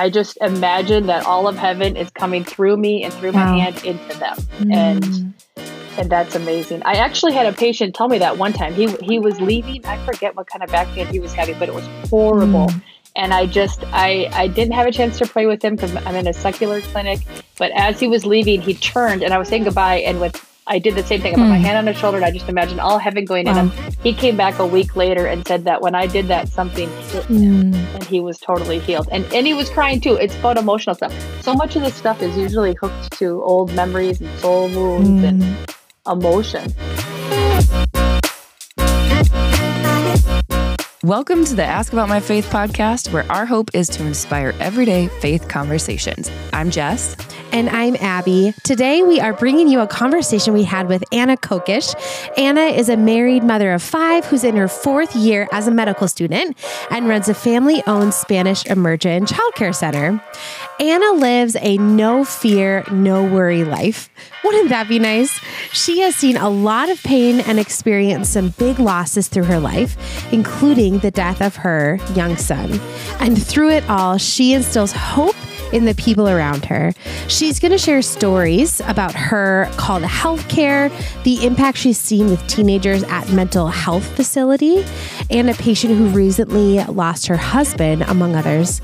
I just imagine that all of heaven is coming through me and through wow. my hand into them. Mm. And and that's amazing. I actually had a patient tell me that one time. He he was leaving. I forget what kind of back pain he was having, but it was horrible. Mm. And I just I I didn't have a chance to pray with him because I'm in a secular clinic. But as he was leaving, he turned and I was saying goodbye. And with I did the same thing. I put mm. my hmm. hand on his shoulder and I just imagined all heaven going wow. in him. He came back a week later and said that when I did that, something hit him mm. and he was totally healed. And, and he was crying too. It's about emotional stuff. So much of this stuff is usually hooked to old memories and soul wounds mm. and emotion. Welcome to the Ask About My Faith podcast, where our hope is to inspire everyday faith conversations. I'm Jess. And I'm Abby. Today, we are bringing you a conversation we had with Anna Kokesh. Anna is a married mother of five who's in her fourth year as a medical student and runs a family owned Spanish immersion childcare center. Anna lives a no fear, no worry life. Wouldn't that be nice? She has seen a lot of pain and experienced some big losses through her life, including the death of her young son. And through it all, she instills hope in the people around her. She's going to share stories about her called healthcare, the impact she's seen with teenagers at mental health facility, and a patient who recently lost her husband, among others.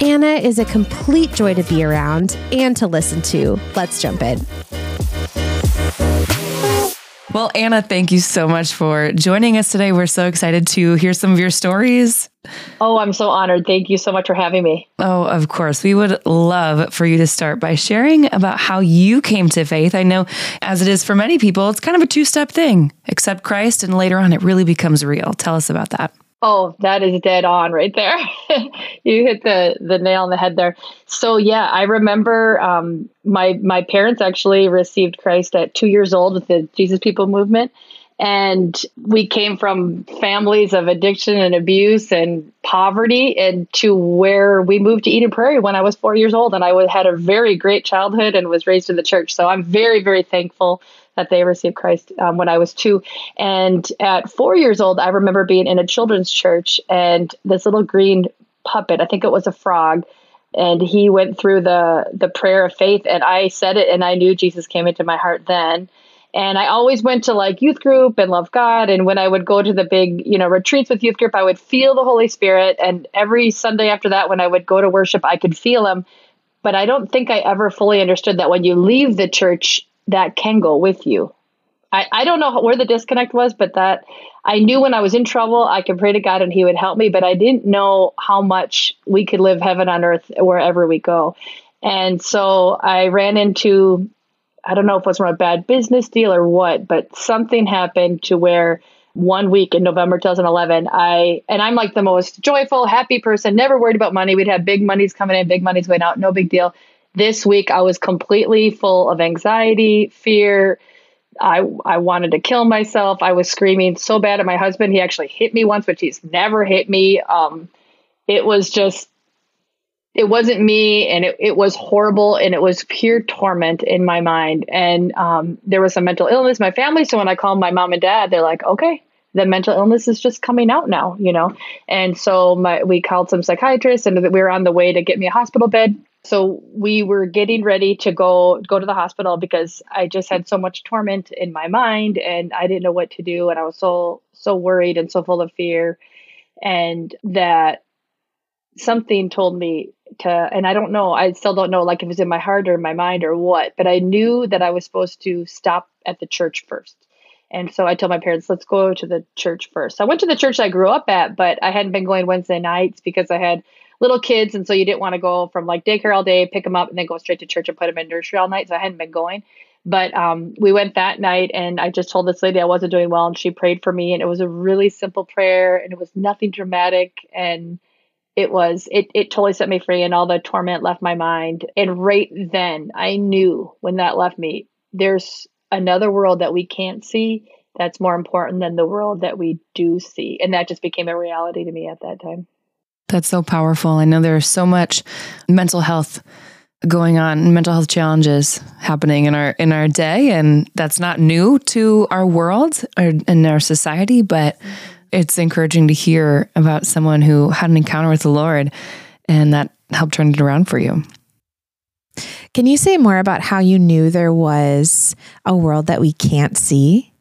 Anna is a complete joy to be around and to listen to. Let's jump in. Well, Anna, thank you so much for joining us today. We're so excited to hear some of your stories. Oh, I'm so honored. Thank you so much for having me. Oh, of course. We would love for you to start by sharing about how you came to faith. I know, as it is for many people, it's kind of a two step thing accept Christ, and later on, it really becomes real. Tell us about that. Oh, that is dead on right there. you hit the the nail on the head there. So yeah, I remember um, my my parents actually received Christ at two years old with the Jesus People movement, and we came from families of addiction and abuse and poverty, and to where we moved to Eden Prairie when I was four years old, and I had a very great childhood and was raised in the church. So I'm very very thankful that they received Christ um, when I was two. And at four years old, I remember being in a children's church and this little green puppet, I think it was a frog, and he went through the the prayer of faith and I said it and I knew Jesus came into my heart then. And I always went to like youth group and love God. And when I would go to the big, you know, retreats with youth group, I would feel the Holy Spirit. And every Sunday after that, when I would go to worship, I could feel him. But I don't think I ever fully understood that when you leave the church, that can go with you. I, I don't know where the disconnect was, but that I knew when I was in trouble, I could pray to God and He would help me, but I didn't know how much we could live heaven on earth wherever we go. And so I ran into, I don't know if it was from a bad business deal or what, but something happened to where one week in November 2011, I, and I'm like the most joyful, happy person, never worried about money. We'd have big monies coming in, big monies going out, no big deal. This week, I was completely full of anxiety, fear. I I wanted to kill myself. I was screaming so bad at my husband. He actually hit me once, which he's never hit me. Um, it was just, it wasn't me, and it, it was horrible, and it was pure torment in my mind. And um, there was some mental illness in my family. So when I called my mom and dad, they're like, "Okay, the mental illness is just coming out now," you know. And so my we called some psychiatrists, and we were on the way to get me a hospital bed. So we were getting ready to go go to the hospital because I just had so much torment in my mind and I didn't know what to do and I was so so worried and so full of fear and that something told me to and I don't know I still don't know like if it was in my heart or my mind or what but I knew that I was supposed to stop at the church first. And so I told my parents, let's go to the church first. I went to the church I grew up at, but I hadn't been going Wednesday nights because I had little kids, and so you didn't want to go from like daycare all day, pick them up, and then go straight to church and put them in nursery all night. So I hadn't been going. But um, we went that night, and I just told this lady I wasn't doing well, and she prayed for me, and it was a really simple prayer, and it was nothing dramatic, and it was it it totally set me free, and all the torment left my mind. And right then, I knew when that left me, there's another world that we can't see that's more important than the world that we do see, and that just became a reality to me at that time. That's so powerful. I know there's so much mental health going on, mental health challenges happening in our in our day, and that's not new to our world or in our society. But it's encouraging to hear about someone who had an encounter with the Lord and that helped turn it around for you. Can you say more about how you knew there was a world that we can't see?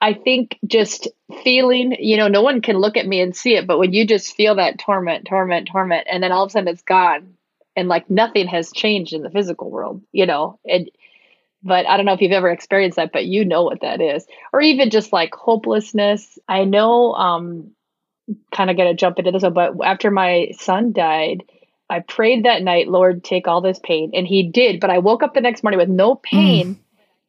I think just feeling, you know, no one can look at me and see it, but when you just feel that torment, torment, torment, and then all of a sudden it's gone and like nothing has changed in the physical world, you know, and but I don't know if you've ever experienced that, but you know what that is. Or even just like hopelessness. I know um kind of gonna jump into this one, but after my son died, I prayed that night, Lord, take all this pain. And he did, but I woke up the next morning with no pain, mm.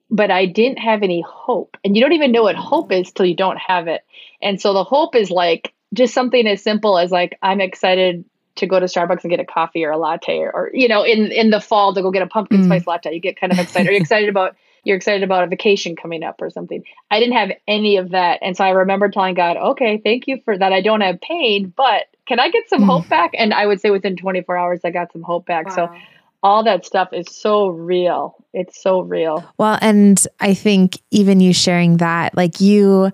but I didn't have any hope. And you don't even know what hope is till you don't have it. And so the hope is like just something as simple as like I'm excited to go to Starbucks and get a coffee or a latte or, or you know, in in the fall to go get a pumpkin mm. spice latte. You get kind of excited. Are you excited about you're excited about a vacation coming up or something. I didn't have any of that. And so I remember telling God, okay, thank you for that. I don't have pain, but can I get some mm. hope back? And I would say within 24 hours, I got some hope back. Wow. So all that stuff is so real. It's so real. Well, and I think even you sharing that, like you,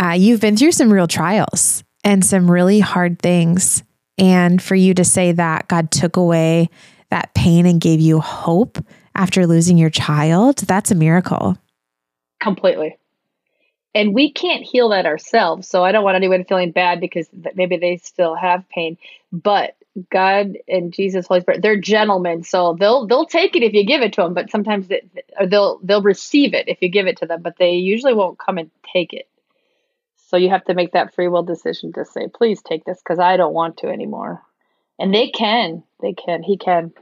uh, you've been through some real trials and some really hard things. And for you to say that God took away that pain and gave you hope after losing your child, that's a miracle. Completely. And we can't heal that ourselves. So I don't want anyone feeling bad because maybe they still have pain. But God and Jesus, Holy Spirit, they're gentlemen, so they'll they'll take it if you give it to them. But sometimes they, they'll they'll receive it if you give it to them, but they usually won't come and take it. So you have to make that free will decision to say, please take this because I don't want to anymore. And they can, they can, he can.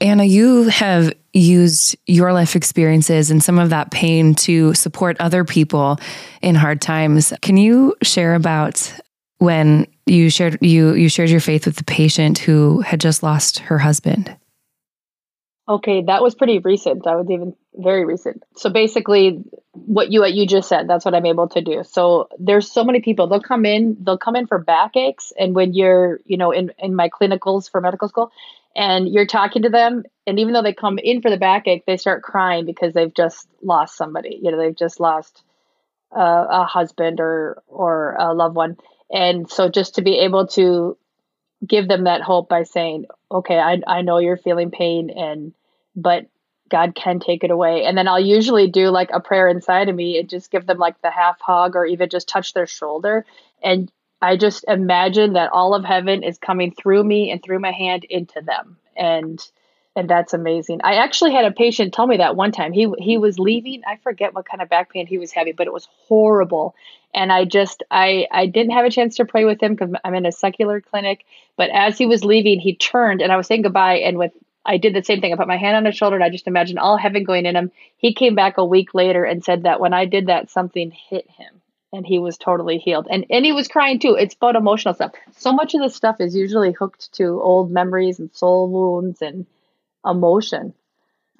Anna, you have used your life experiences and some of that pain to support other people in hard times. Can you share about when you shared you you shared your faith with the patient who had just lost her husband? Okay, that was pretty recent. That was even very recent. So basically, what you what you just said, that's what I'm able to do. So there's so many people. They'll come in. They'll come in for backaches, and when you're, you know, in in my clinicals for medical school, and you're talking to them, and even though they come in for the backache, they start crying because they've just lost somebody. You know, they've just lost uh, a husband or or a loved one, and so just to be able to give them that hope by saying, okay, I, I know you're feeling pain and, but God can take it away. And then I'll usually do like a prayer inside of me and just give them like the half hug or even just touch their shoulder. And I just imagine that all of heaven is coming through me and through my hand into them. And and that's amazing. I actually had a patient tell me that one time. He he was leaving. I forget what kind of back pain he was having, but it was horrible. And I just I I didn't have a chance to pray with him because I'm in a secular clinic. But as he was leaving, he turned and I was saying goodbye. And with I did the same thing. I put my hand on his shoulder and I just imagined all heaven going in him. He came back a week later and said that when I did that, something hit him and he was totally healed. And and he was crying too. It's about emotional stuff. So much of this stuff is usually hooked to old memories and soul wounds and emotion.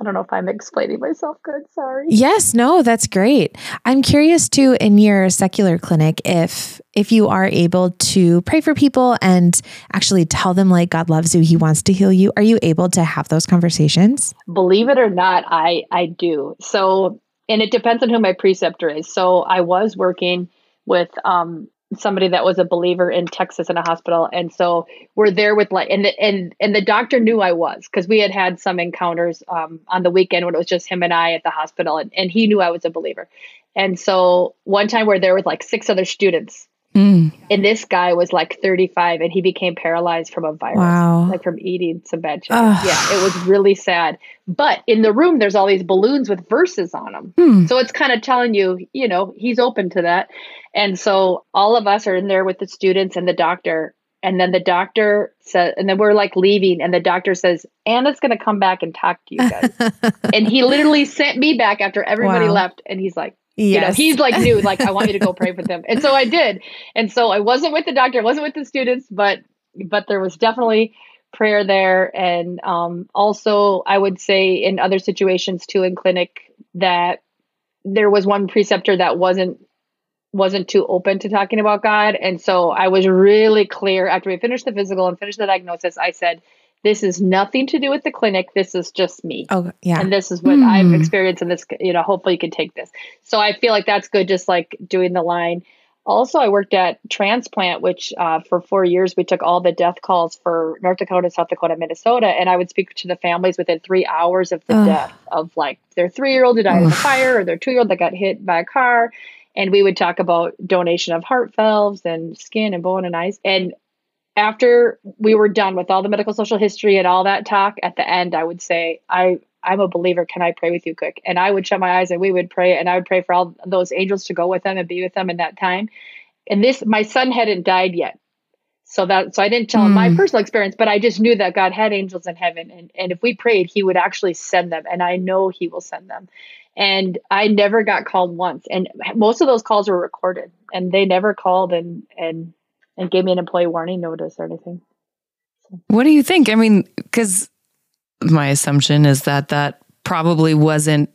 I don't know if I'm explaining myself good. Sorry. Yes, no, that's great. I'm curious too in your secular clinic if if you are able to pray for people and actually tell them like God loves you, he wants to heal you. Are you able to have those conversations? Believe it or not, I I do. So, and it depends on who my preceptor is. So, I was working with um somebody that was a believer in Texas in a hospital, and so we're there with like, and the, and and the doctor knew I was because we had had some encounters um, on the weekend when it was just him and I at the hospital, and, and he knew I was a believer, and so one time we're there with like six other students, mm. and this guy was like 35, and he became paralyzed from a virus, wow. like from eating some bad chicken. Yeah, it was really sad. But in the room, there's all these balloons with verses on them, mm. so it's kind of telling you, you know, he's open to that. And so all of us are in there with the students and the doctor. And then the doctor said, and then we're like leaving, and the doctor says, Anna's going to come back and talk to you guys. and he literally sent me back after everybody wow. left. And he's like, Yes. You know, he's like new, like I want you to go pray with them. And so I did. And so I wasn't with the doctor, I wasn't with the students, but but there was definitely prayer there. And um, also I would say in other situations too in clinic that there was one preceptor that wasn't wasn't too open to talking about God. And so I was really clear after we finished the physical and finished the diagnosis. I said, this is nothing to do with the clinic. This is just me. Oh, yeah. And this is what mm. I've experienced. And this, you know, hopefully you can take this. So I feel like that's good, just like doing the line. Also I worked at Transplant, which uh, for four years we took all the death calls for North Dakota, South Dakota, Minnesota, and I would speak to the families within three hours of the Ugh. death of like their three year old who died in a fire or their two year old that got hit by a car. And we would talk about donation of heart valves and skin and bone and eyes. And after we were done with all the medical social history and all that talk, at the end I would say, I I'm a believer. Can I pray with you quick? And I would shut my eyes and we would pray and I would pray for all those angels to go with them and be with them in that time. And this my son hadn't died yet. So that so I didn't tell him my Mm. personal experience, but I just knew that God had angels in heaven and, and if we prayed, he would actually send them. And I know he will send them. And I never got called once. And most of those calls were recorded and they never called and and and gave me an employee warning notice or anything. What do you think? I mean, because my assumption is that that probably wasn't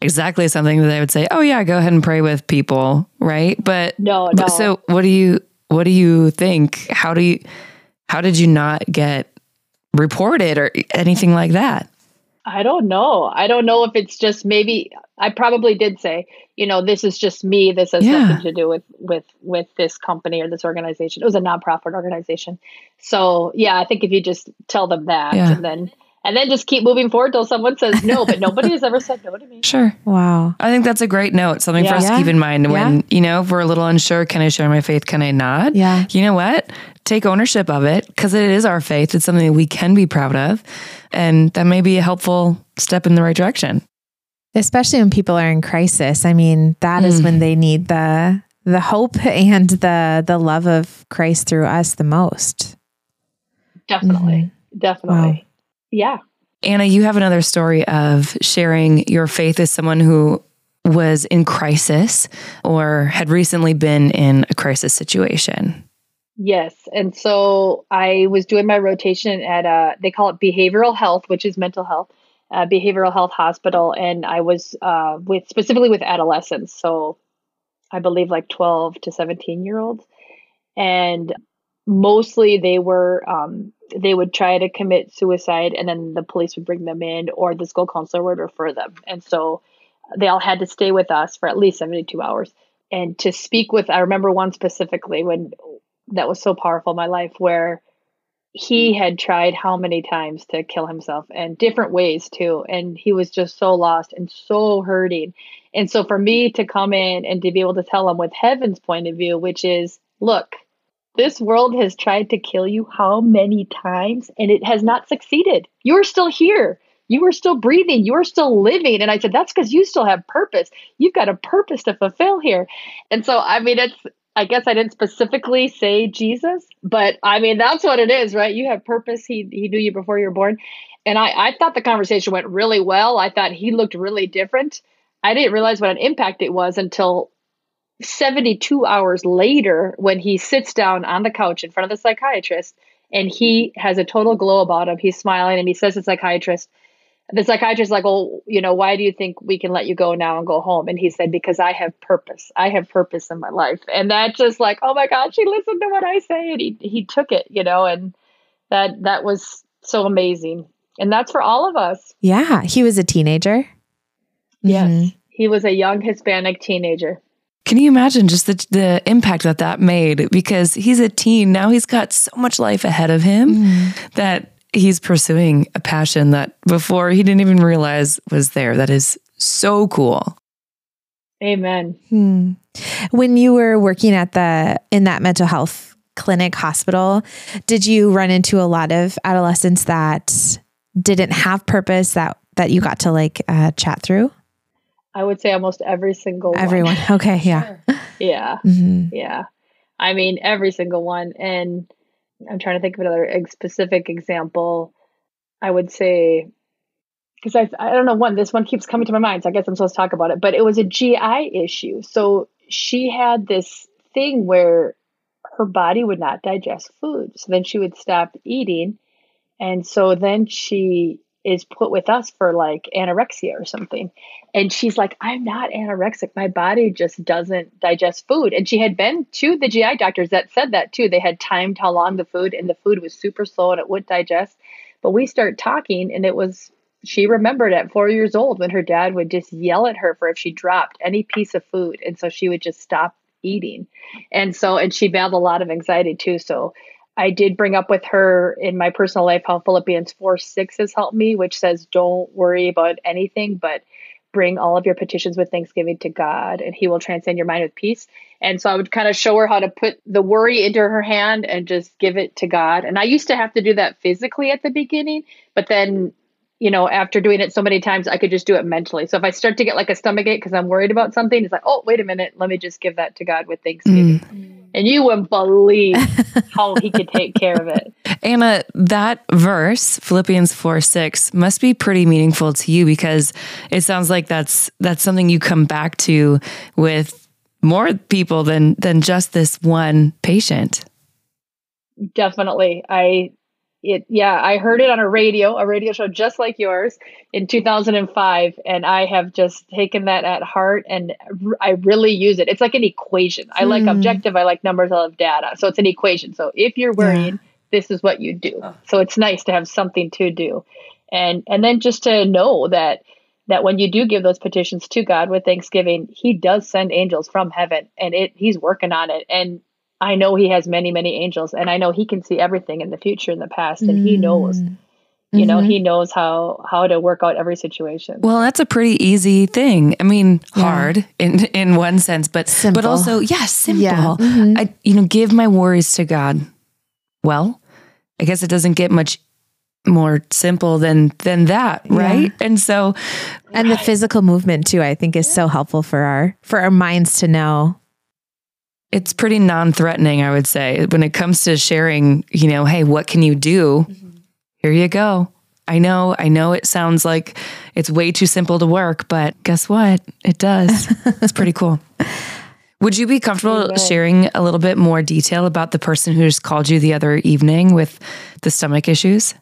exactly something that I would say, oh, yeah, go ahead and pray with people. Right. But, No, no. so what do you, what do you think? How do you, how did you not get reported or anything like that? I don't know. I don't know if it's just maybe I probably did say, you know, this is just me. This has Yeah. nothing to do with with with this company or this organization. It was a nonprofit organization. So yeah, I think if you just tell them that Yeah. and then and then just keep moving forward till someone says no, but nobody has ever said no to me. Sure. Wow. I think that's a great note, something for Yeah. us to keep in mind when, you know, if we're a little unsure, can I share my faith? Can I not? Yeah. You know what? Take ownership of it because it is our faith. It's something that we can be proud of. And that may be a helpful step in the right direction. Especially when people are in crisis. I mean, that is Mm. when they need the the hope and the the love of Christ through us the most. Definitely. Definitely. Yeah. Anna, you have another story of sharing your faith as someone who was in crisis or had recently been in a crisis situation. Yes. And so I was doing my rotation at a, they call it behavioral health, which is mental health, uh, behavioral health hospital. And I was uh, with specifically with adolescents. So I believe like 12 to 17 year olds. And mostly they were, um, they would try to commit suicide and then the police would bring them in or the school counselor would refer them. And so they all had to stay with us for at least 72 hours. And to speak with, I remember one specifically when that was so powerful in my life where he had tried how many times to kill himself and different ways too and he was just so lost and so hurting and so for me to come in and to be able to tell him with heaven's point of view which is look this world has tried to kill you how many times and it has not succeeded you're still here you are still breathing you are still living and i said that's because you still have purpose you've got a purpose to fulfill here and so i mean it's I guess I didn't specifically say Jesus, but I mean that's what it is, right? You have purpose. He he knew you before you were born. And I, I thought the conversation went really well. I thought he looked really different. I didn't realize what an impact it was until 72 hours later when he sits down on the couch in front of the psychiatrist and he has a total glow about him. He's smiling and he says to the psychiatrist, the psychiatrist is like, well, you know, why do you think we can let you go now and go home? And he said, because I have purpose. I have purpose in my life. And that just like, oh my God, she listened to what I say. And he, he took it, you know, and that, that was so amazing. And that's for all of us. Yeah. He was a teenager. Yes. Mhm. He was a young Hispanic teenager. Can you imagine just the, the impact that that made? Because he's a teen. Now he's got so much life ahead of him Mm-hmm. that he's pursuing a passion that before he didn't even realize was there. That is so cool. Amen. Hmm. When you were working at the in that mental health clinic hospital, did you run into a lot of adolescents that didn't have purpose that that you got to like uh, chat through? I would say almost every single one. Everyone. Okay. Yeah. Yeah. Mhm. Yeah. I mean, every single one. And I'm trying to think of another specific example. I would say, because I, I don't know, one, this one keeps coming to my mind. So I guess I'm supposed to talk about it, but it was a GI issue. So she had this thing where her body would not digest food. So then she would stop eating. And so then she is put with us for like anorexia or something. And she's like, I'm not anorexic. My body just doesn't digest food. And she had been to the GI doctors that said that too. They had timed how long the food, and the food was super slow and it would digest. But we start talking, and it was, she remembered at four years old when her dad would just yell at her for if she dropped any piece of food. And so she would just stop eating. And so, and she battled a lot of anxiety too. So I did bring up with her in my personal life how Philippians 4 6 has helped me, which says, don't worry about anything, but bring all of your petitions with thanksgiving to God and he will transcend your mind with peace. And so I would kind of show her how to put the worry into her hand and just give it to God. And I used to have to do that physically at the beginning, but then you know, after doing it so many times, I could just do it mentally. So if I start to get like a stomach ache because I'm worried about something, it's like, oh, wait a minute, let me just give that to God with thanksgiving. Mm. And you wouldn't believe how he could take care of it. Anna, that verse, Philippians 4 6, must be pretty meaningful to you because it sounds like that's that's something you come back to with more people than than just this one patient. Definitely. I it yeah i heard it on a radio a radio show just like yours in 2005 and i have just taken that at heart and i really use it. It's like an equation. I like hmm. objective i like numbers i love data. So it's an equation. So if you're worried yeah. this is what you do. Oh. so it's nice to have something to do. And and then just to know that that when you do give those petitions to god with thanksgiving he does send angels from heaven and it he's working on it. And I know he has many, many angels, and I know he can see everything in the future and the past, and mm. he knows. You know, mm-hmm. he knows how how to work out every situation. Well, that's a pretty easy thing. I mean, yeah. hard in in one sense, but simple. but also, yeah, simple. Yeah. Mm-hmm. I you know, give my worries to God. Well, I guess it doesn't get much more simple than than that right yeah. and so and the physical movement too i think is so helpful for our for our minds to know it's pretty non-threatening i would say when it comes to sharing you know hey what can you do? Mm-hmm. here you go. I know i know it sounds like it's way too simple to work but guess what? It does. It's pretty cool. Would you be comfortable sharing a little bit more detail about the person who just called you the other evening with the stomach issues?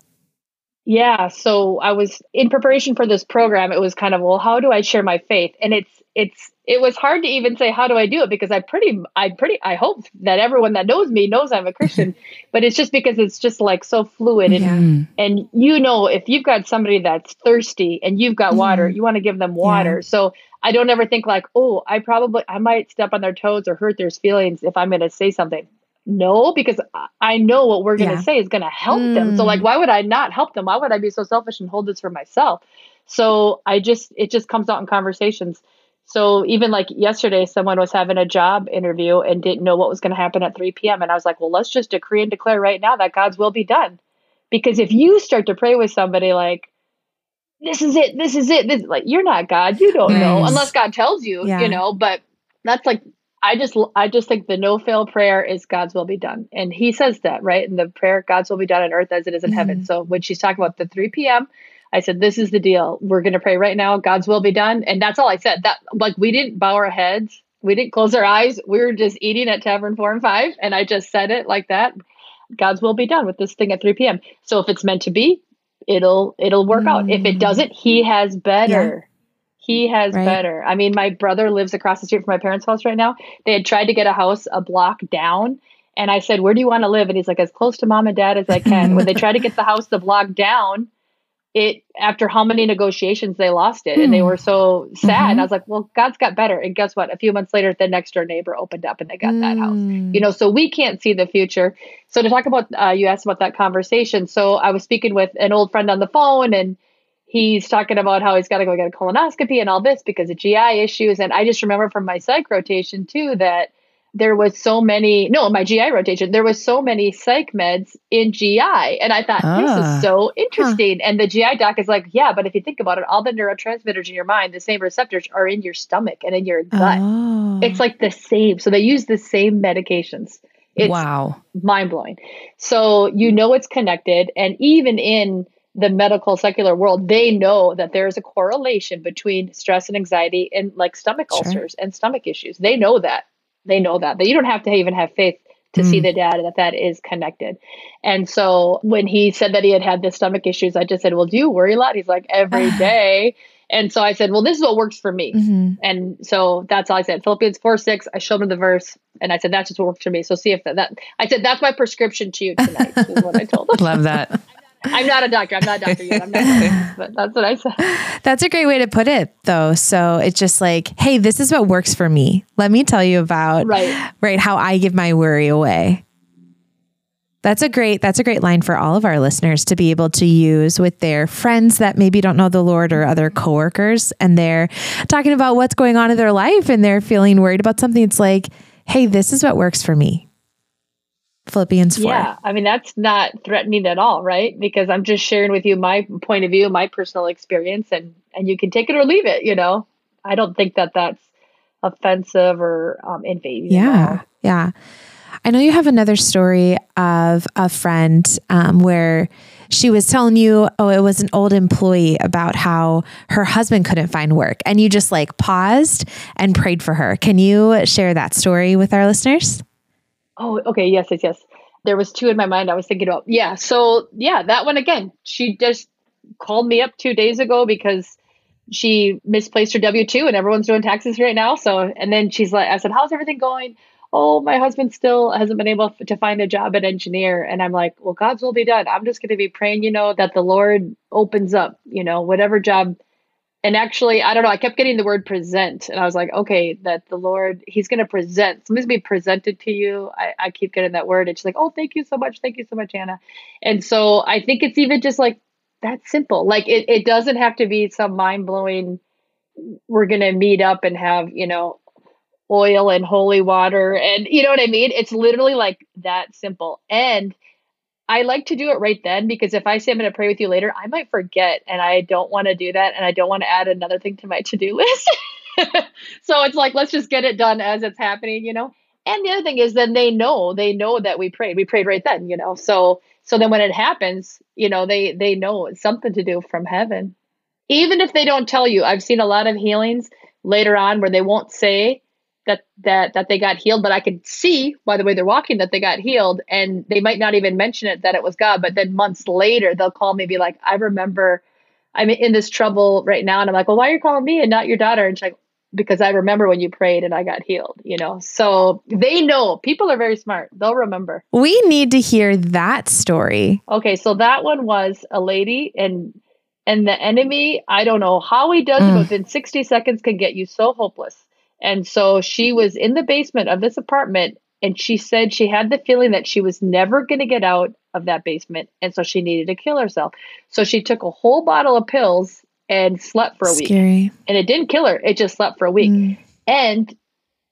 Yeah so i was in preparation for this program it was kind of well how do i share my faith? And it's it's it was hard to even say how do I do it because I pretty I pretty I hope that everyone that knows me knows I'm a Christian, but it's just because it's just like so fluid and yeah. and you know if you've got somebody that's thirsty and you've got water, mm-hmm. you want to give them water. Yeah. So I don't ever think like, oh, I probably I might step on their toes or hurt their feelings if I'm going to say something. No, because I know what we're going to yeah. say is going to help mm. them. So like, mm. why would I not help them? Why would I be so selfish and hold this for myself? So I just it just comes out in conversations. So even like yesterday, someone was having a job interview and didn't know what was going to happen at 3 p.m. And I was like, well, let's just decree and declare right now that God's will be done. Because if you start to pray with somebody like, this is it, this is it, this like you're not God, you don't know unless God tells you, yeah. you know. But that's like I just I just think the no fail prayer is God's will be done, and He says that right in the prayer, God's will be done on earth as it is in mm-hmm. heaven. So when she's talking about the 3 p.m. I said, This is the deal. We're going to pray right now. God's will be done. And that's all I said. That, like, we didn't bow our heads. We didn't close our eyes. We were just eating at Tavern 4 and 5. And I just said it like that. God's will be done with this thing at 3 p.m. So if it's meant to be, it'll it'll work mm. out. If it doesn't, he has better. Yeah. He has right. better. I mean, my brother lives across the street from my parents' house right now. They had tried to get a house a block down. And I said, Where do you want to live? And he's like, As close to mom and dad as I can. when they tried to get the house the block down, it after how many negotiations they lost it and they hmm. were so sad mm-hmm. and i was like well god's got better and guess what a few months later the next door neighbor opened up and they got mm. that house hmm. you know so we can't see the future so to talk about uh, you asked about that conversation so i was speaking with an old friend on the phone and he's talking about how he's got to go get a colonoscopy and all this because of gi issues and i just remember from my psych rotation too that there was so many no my gi rotation there was so many psych meds in gi and i thought ah, this is ah. so interesting huh. and the gi doc is like yeah but if you think about it all the neurotransmitters in your mind the same receptors are in your stomach and in your gut oh. it's like the same so they use the same medications it's wow mind-blowing so you know it's connected and even in the medical secular world, they know that there is a correlation between stress and anxiety and like stomach sure. ulcers and stomach issues. They know that they know that that you don't have to even have faith to mm. see the data that that is connected. And so when he said that he had had the stomach issues, I just said, "Well, do you worry a lot?" He's like, "Every day." And so I said, "Well, this is what works for me." Mm-hmm. And so that's all I said. Philippians four six. I showed him the verse, and I said, "That's just what works for me." So see if that. that I said, "That's my prescription to you tonight." is what I told him. Love that. I'm not a doctor. I'm not a doctor yet. I'm not, but that's what I said. That's a great way to put it, though. So it's just like, hey, this is what works for me. Let me tell you about right, right how I give my worry away. That's a great that's a great line for all of our listeners to be able to use with their friends that maybe don't know the Lord or other coworkers and they're talking about what's going on in their life and they're feeling worried about something. It's like, hey, this is what works for me. Philippians 4. Yeah, I mean that's not threatening at all, right? Because I'm just sharing with you my point of view, my personal experience, and and you can take it or leave it. You know, I don't think that that's offensive or um, invasive. Yeah, yeah. I know you have another story of a friend um, where she was telling you, oh, it was an old employee about how her husband couldn't find work, and you just like paused and prayed for her. Can you share that story with our listeners? Oh, okay. Yes, yes, yes. There was two in my mind I was thinking about. Yeah. So, yeah, that one again. She just called me up two days ago because she misplaced her W 2 and everyone's doing taxes right now. So, and then she's like, I said, How's everything going? Oh, my husband still hasn't been able to find a job at engineer. And I'm like, Well, God's will be done. I'm just going to be praying, you know, that the Lord opens up, you know, whatever job and actually i don't know i kept getting the word present and i was like okay that the lord he's going to present something's be presented to you. I, I keep getting that word and she's like oh thank you so much thank you so much anna and so i think it's even just like that simple. Like it, it doesn't have to be some mind-blowing we're going to meet up and have you know oil and holy water and you know what i mean? It's literally like that simple. And I like to do it right then because if I say I'm going to pray with you later, I might forget and I don't want to do that and I don't want to add another thing to my to-do list. so it's like let's just get it done as it's happening, you know. And the other thing is then they know, they know that we prayed. We prayed right then, you know. So so then when it happens, you know, they they know it's something to do from heaven. Even if they don't tell you, I've seen a lot of healings later on where they won't say that that that they got healed but i could see by the way they're walking that they got healed and they might not even mention it that it was god but then months later they'll call me be like i remember i'm in this trouble right now and i'm like well why are you calling me and not your daughter? And she's like because i remember when you prayed and i got healed you know? So they know. People are very smart. They'll remember. We need to hear that story. Okay so that one was a lady and and the enemy i don't know how he does it but within 60 seconds can get you so hopeless and so she was in the basement of this apartment and she said she had the feeling that she was never going to get out of that basement and so she needed to kill herself. So she took a whole bottle of pills and slept for a Scary. week. And it didn't kill her. It just slept for a week. Mm. And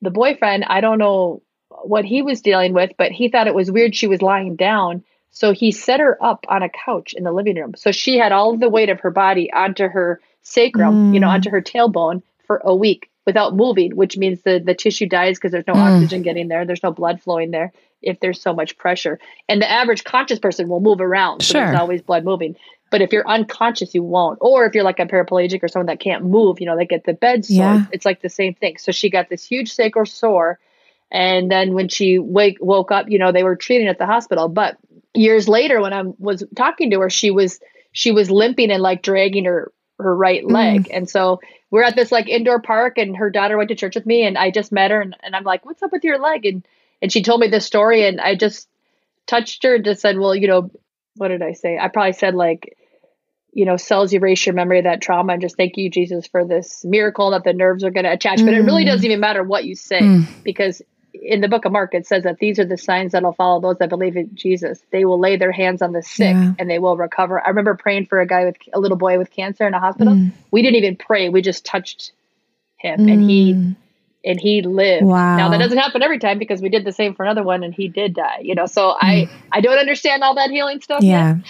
the boyfriend, I don't know what he was dealing with, but he thought it was weird she was lying down. So he set her up on a couch in the living room. So she had all of the weight of her body onto her sacrum, mm. you know, mm. onto her tailbone for a week without moving, which means the, the tissue dies because there's no mm. oxygen getting there. There's no blood flowing there if there's so much pressure. And the average conscious person will move around. So sure. there's always blood moving. But if you're unconscious, you won't. Or if you're like a paraplegic or someone that can't move, you know, they get the bed sore. Yeah. It's like the same thing. So she got this huge sacral sore. And then when she wake woke up, you know, they were treating at the hospital. But years later, when I was talking to her, she was she was limping and like dragging her her right leg. Mm. And so we're at this like indoor park and her daughter went to church with me and I just met her and, and I'm like, what's up with your leg? And, and she told me this story and I just touched her and just said, well, you know, what did I say? I probably said like, you know, cells erase your memory of that trauma and just thank you, Jesus, for this miracle that the nerves are going to attach. Mm. But it really mm. doesn't even matter what you say mm. because in the book of Mark, it says that these are the signs that'll follow those that believe in Jesus. They will lay their hands on the sick yeah. and they will recover. I remember praying for a guy with a little boy with cancer in a hospital. Mm. We didn't even pray; we just touched him, mm. and he and he lived. Wow. Now that doesn't happen every time because we did the same for another one, and he did die. You know, so mm. I I don't understand all that healing stuff. Yeah. Yet.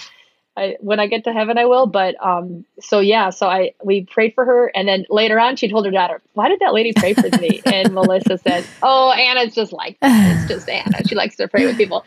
I, when I get to heaven, I will. But um, so yeah, so I we prayed for her, and then later on, she told her daughter, "Why did that lady pray for me?" and Melissa said, "Oh, Anna's just like that. It's just Anna. She likes to pray with people."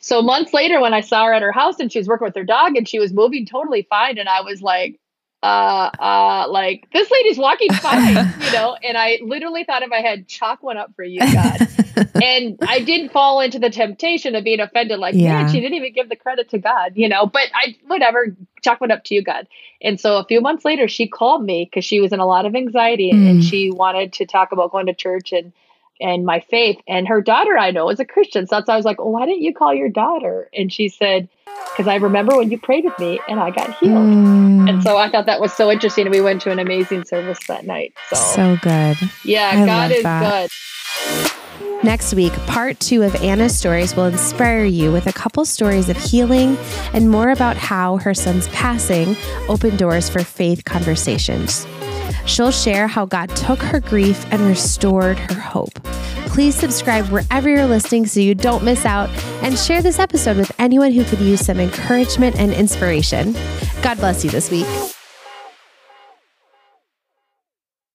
So months later, when I saw her at her house and she was working with her dog and she was moving totally fine, and I was like, uh uh like this lady's walking fine you know and i literally thought in my head chalk one up for you god and i didn't fall into the temptation of being offended like yeah. man she didn't even give the credit to god you know but i whatever chalk one up to you god and so a few months later she called me because she was in a lot of anxiety mm. and she wanted to talk about going to church and and my faith and her daughter i know is a christian so that's why i was like oh, why didn't you call your daughter and she said because I remember when you prayed with me and I got healed. Mm, And so I thought that was so interesting. And we went to an amazing service that night. So, So good. yeah, I God is that. good. Next week, part two of Anna's stories will inspire you with a couple stories of healing and more about how her son's passing opened doors for faith conversations. She'll share how God took her grief and restored her hope. Please subscribe wherever you're listening so you don't miss out and share this episode with anyone who could use some encouragement and inspiration. God bless you this week.